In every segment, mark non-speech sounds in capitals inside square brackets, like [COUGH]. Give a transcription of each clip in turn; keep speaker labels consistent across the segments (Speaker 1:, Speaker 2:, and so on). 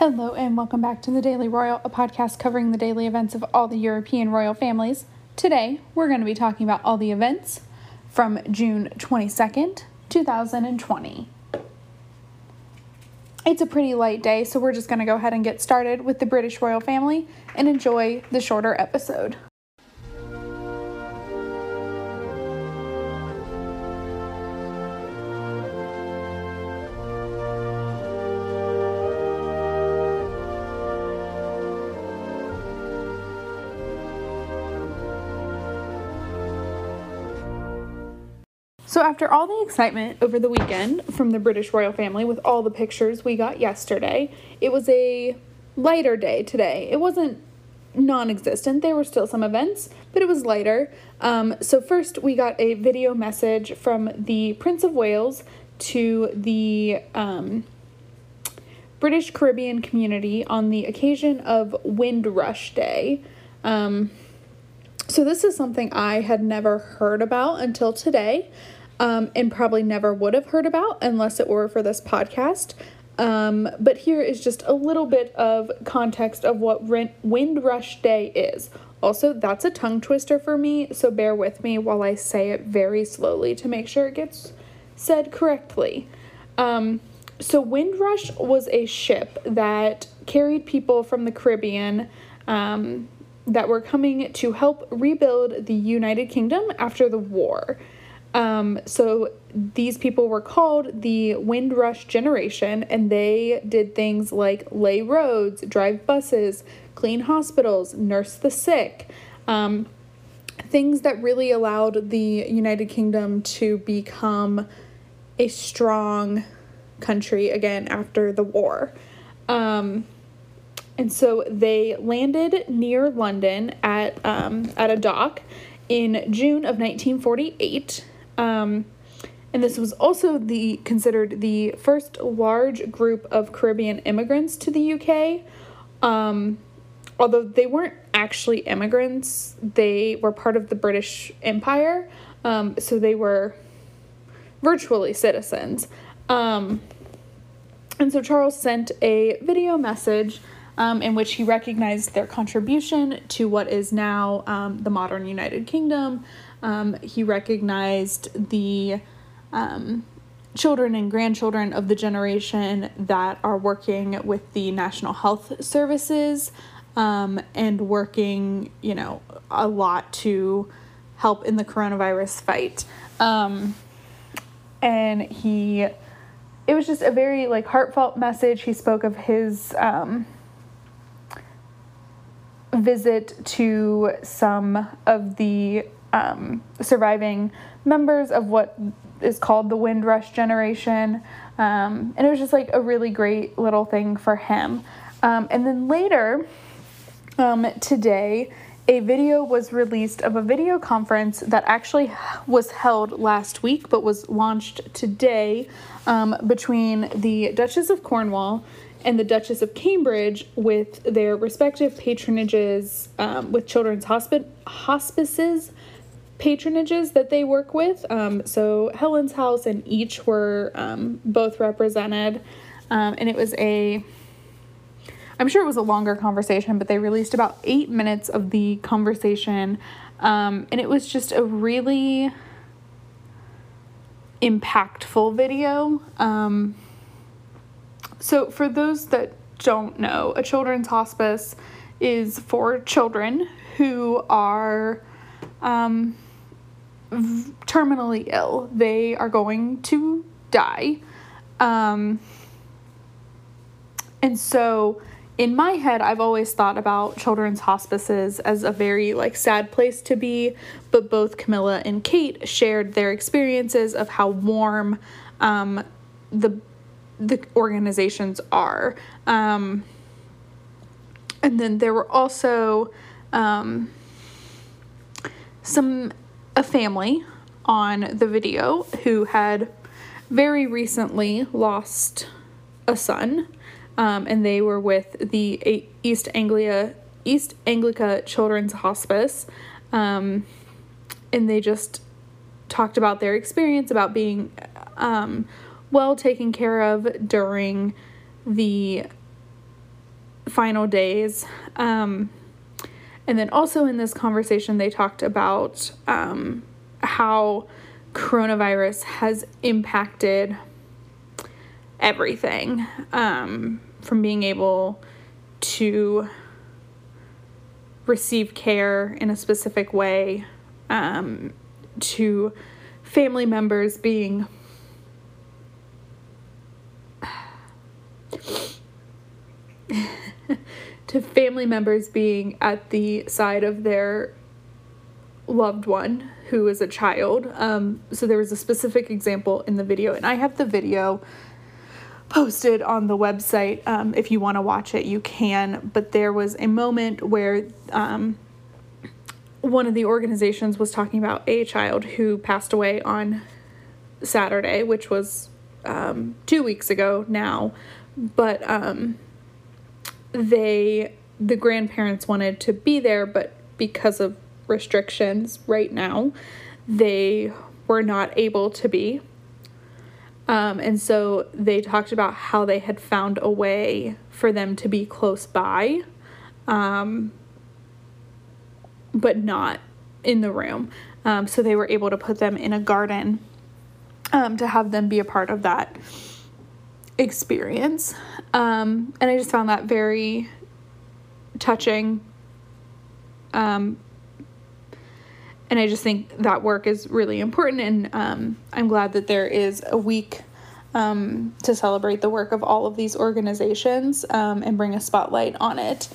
Speaker 1: Hello, and welcome back to the Daily Royal, a podcast covering the daily events of all the European royal families. Today, we're going to be talking about all the events from June 22nd, 2020. It's a pretty light day, so we're just going to go ahead and get started with the British royal family and enjoy the shorter episode. So, after all the excitement over the weekend from the British royal family with all the pictures we got yesterday, it was a lighter day today. It wasn't non existent, there were still some events, but it was lighter. Um, so, first, we got a video message from the Prince of Wales to the um, British Caribbean community on the occasion of Windrush Day. Um, so, this is something I had never heard about until today um, and probably never would have heard about unless it were for this podcast. Um, but here is just a little bit of context of what Windrush Day is. Also, that's a tongue twister for me, so bear with me while I say it very slowly to make sure it gets said correctly. Um, so, Windrush was a ship that carried people from the Caribbean um, that were coming to help rebuild the United Kingdom after the war. Um, so these people were called the Windrush generation, and they did things like lay roads, drive buses, clean hospitals, nurse the sick. Um, things that really allowed the United Kingdom to become a strong country again after the war. Um, and so they landed near London at um, at a dock in June of 1948. Um, and this was also the considered the first large group of Caribbean immigrants to the UK. Um, although they weren't actually immigrants, they were part of the British Empire, um, so they were virtually citizens. Um, and so Charles sent a video message um, in which he recognized their contribution to what is now um, the modern United Kingdom. Um, he recognized the um, children and grandchildren of the generation that are working with the National Health Services um, and working, you know, a lot to help in the coronavirus fight. Um, and he, it was just a very like heartfelt message. He spoke of his um, visit to some of the um, surviving members of what is called the Windrush generation. Um, and it was just like a really great little thing for him. Um, and then later um, today, a video was released of a video conference that actually was held last week but was launched today um, between the Duchess of Cornwall and the Duchess of Cambridge with their respective patronages um, with children's hospi- hospices patronages that they work with. Um, so Helen's House and EACH were um, both represented, um, and it was a. I'm sure it was a longer conversation, but they released about eight minutes of the conversation, um, and it was just a really impactful video. Um, so, for those that don't know, a children's hospice is for children who are um, terminally ill. They are going to die. Um, and so in my head I've always thought about children's hospices as a very like sad place to be, but both Camilla and Kate shared their experiences of how warm um, the the organizations are. Um, and then there were also um, some a family on the video who had very recently lost a son, um, and they were with the East Anglia East Anglica Children's Hospice, um, and they just talked about their experience about being um, well taken care of during the final days. Um, and then also in this conversation, they talked about um, how coronavirus has impacted everything um, from being able to receive care in a specific way um, to family members being to family members being at the side of their loved one who is a child. Um, so there was a specific example in the video, and I have the video posted on the website. Um, if you want to watch it, you can. But there was a moment where um, one of the organizations was talking about a child who passed away on Saturday, which was um, two weeks ago now. But um, they the grandparents wanted to be there, but because of restrictions right now, they were not able to be. Um, and so they talked about how they had found a way for them to be close by, um, but not in the room. Um, so they were able to put them in a garden um, to have them be a part of that experience. Um, and I just found that very touching. Um, and I just think that work is really important, and um, I'm glad that there is a week um, to celebrate the work of all of these organizations um, and bring a spotlight on it.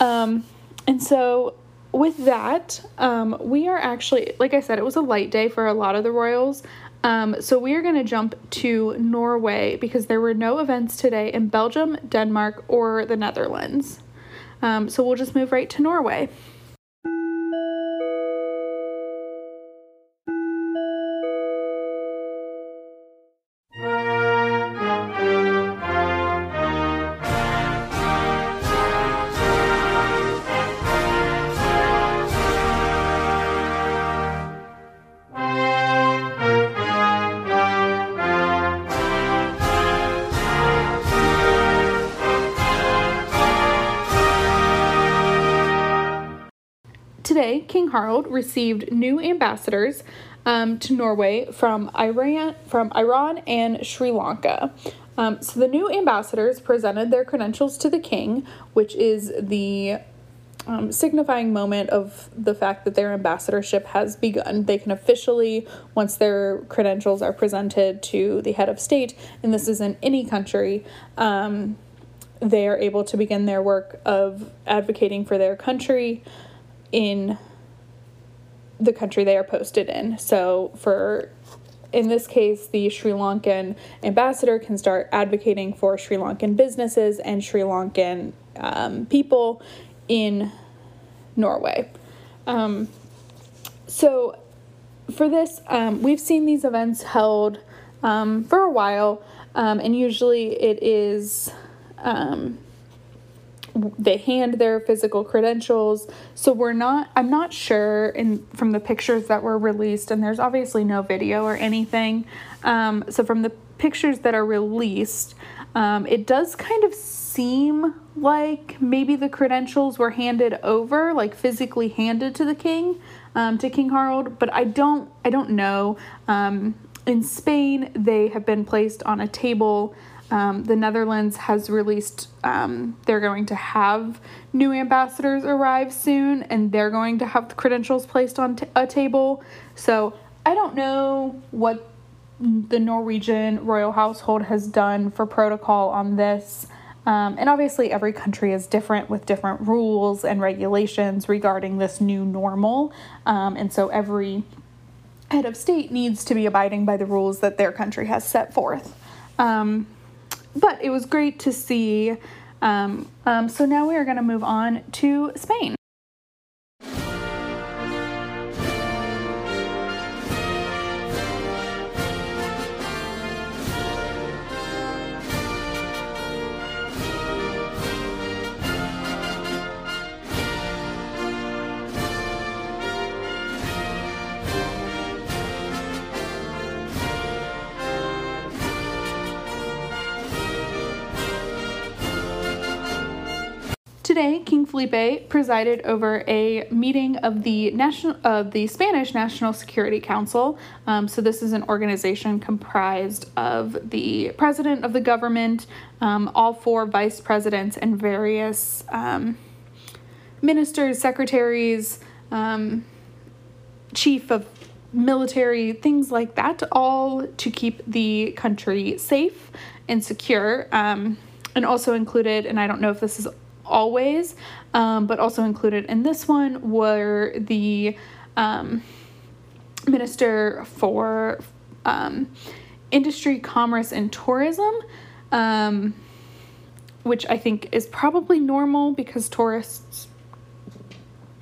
Speaker 1: Um, and so, with that, um, we are actually, like I said, it was a light day for a lot of the Royals. Um, so we are going to jump to Norway because there were no events today in Belgium, Denmark, or the Netherlands. Um, so we'll just move right to Norway. Today, King Harald received new ambassadors um, to Norway from Iran, from Iran and Sri Lanka. Um, so the new ambassadors presented their credentials to the king, which is the um, signifying moment of the fact that their ambassadorship has begun. They can officially, once their credentials are presented to the head of state, and this is in any country, um, they are able to begin their work of advocating for their country in the country they are posted in. So, for in this case, the Sri Lankan ambassador can start advocating for Sri Lankan businesses and Sri Lankan um, people in Norway. Um, so, for this, um, we've seen these events held um, for a while, um, and usually it is um, they hand their physical credentials. So we're not i'm not sure in from the pictures that were released and there's obviously no video or anything um, so from the pictures that are released um, it does kind of seem like maybe the credentials were handed over like physically handed to the king um, to king harald but i don't i don't know. Um, in spain they have been placed on a table um, the Netherlands has released, um, they're going to have new ambassadors arrive soon and they're going to have the credentials placed on t- a table. So I don't know what the Norwegian royal household has done for protocol on this. Um, and obviously, every country is different with different rules and regulations regarding this new normal. Um, and so every head of state needs to be abiding by the rules that their country has set forth. Um, but it was great to see. Um, um, so now we are going to move on to Spain. Today, King Felipe presided over a meeting of the national of the Spanish National Security Council. Um, so this is an organization comprised of the president of the government, um, all four vice presidents, and various um, ministers, secretaries, um, chief of military, things like that, all to keep the country safe and secure. Um, and also included, and I don't know if this is always, um, but also included in this one were the um, Minister for um, Industry, Commerce, and Tourism, um, which I think is probably normal because tourists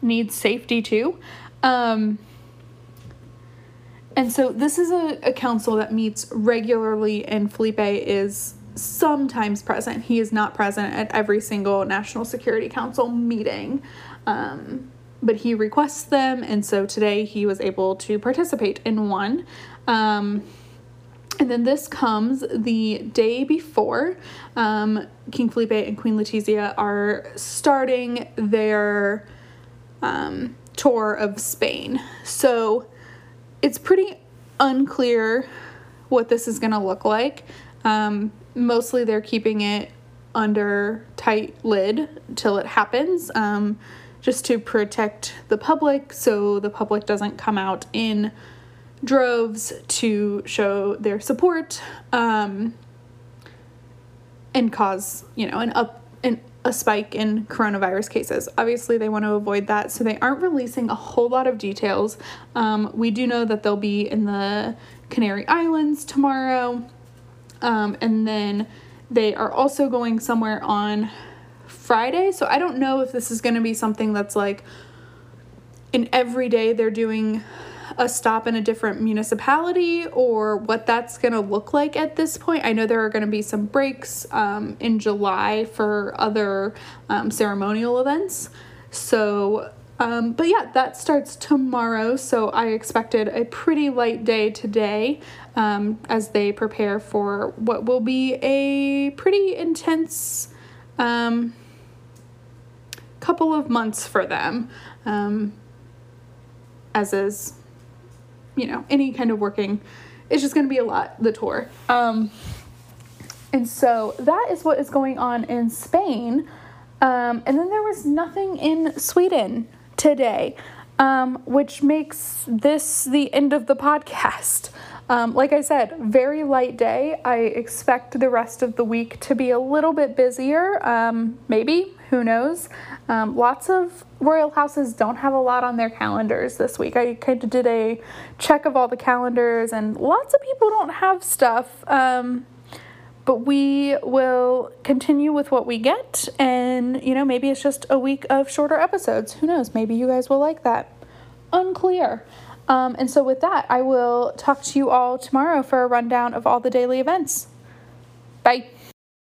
Speaker 1: need safety too. Um, and so this is a, a council that meets regularly, and Felipe is sometimes present. He is not present at every single National Security Council meeting, um, but he requests them, and so today he was able to participate in one. Um, and then this comes the day before um, King Felipe and Queen Letizia are starting their um, tour of Spain. So it's pretty unclear what this is going to look like. Um, mostly they're keeping it under tight lid till it happens, um, just to protect the public so the public doesn't come out in droves to show their support um, and cause, you know, an up an, a spike in coronavirus cases. Obviously, they want to avoid that, so they aren't releasing a whole lot of details. Um, we do know that they'll be in the Canary Islands tomorrow. Um, and then they are also going somewhere on Friday. So I don't know if this is going to be something that's like in every day they're doing a stop in a different municipality or what that's going to look like at this point. I know there are going to be some breaks um, in July for other um, ceremonial events. So um, but yeah, that starts tomorrow, so I expected a pretty light day today um, as they prepare for what will be a pretty intense um, couple of months for them, um, as is, you know, any kind of working. It's just going to be a lot, the tour. Um, and so that is what is going on in Spain. Um, and then there was nothing in Sweden today, um, which makes this the end of the [LAUGHS] podcast. Um, like I said, very light day. I expect the rest of the week to be a little bit busier. Um, maybe, who knows? Um, lots of royal houses don't have a lot on their calendars this week. I kind of did a check of all the calendars, and lots of people don't have stuff. Um, but we will continue with what we get and you know maybe it's just a week of shorter episodes who knows maybe you guys will like that unclear um, and so with that i will talk to you all tomorrow for a rundown of all the daily events. Bye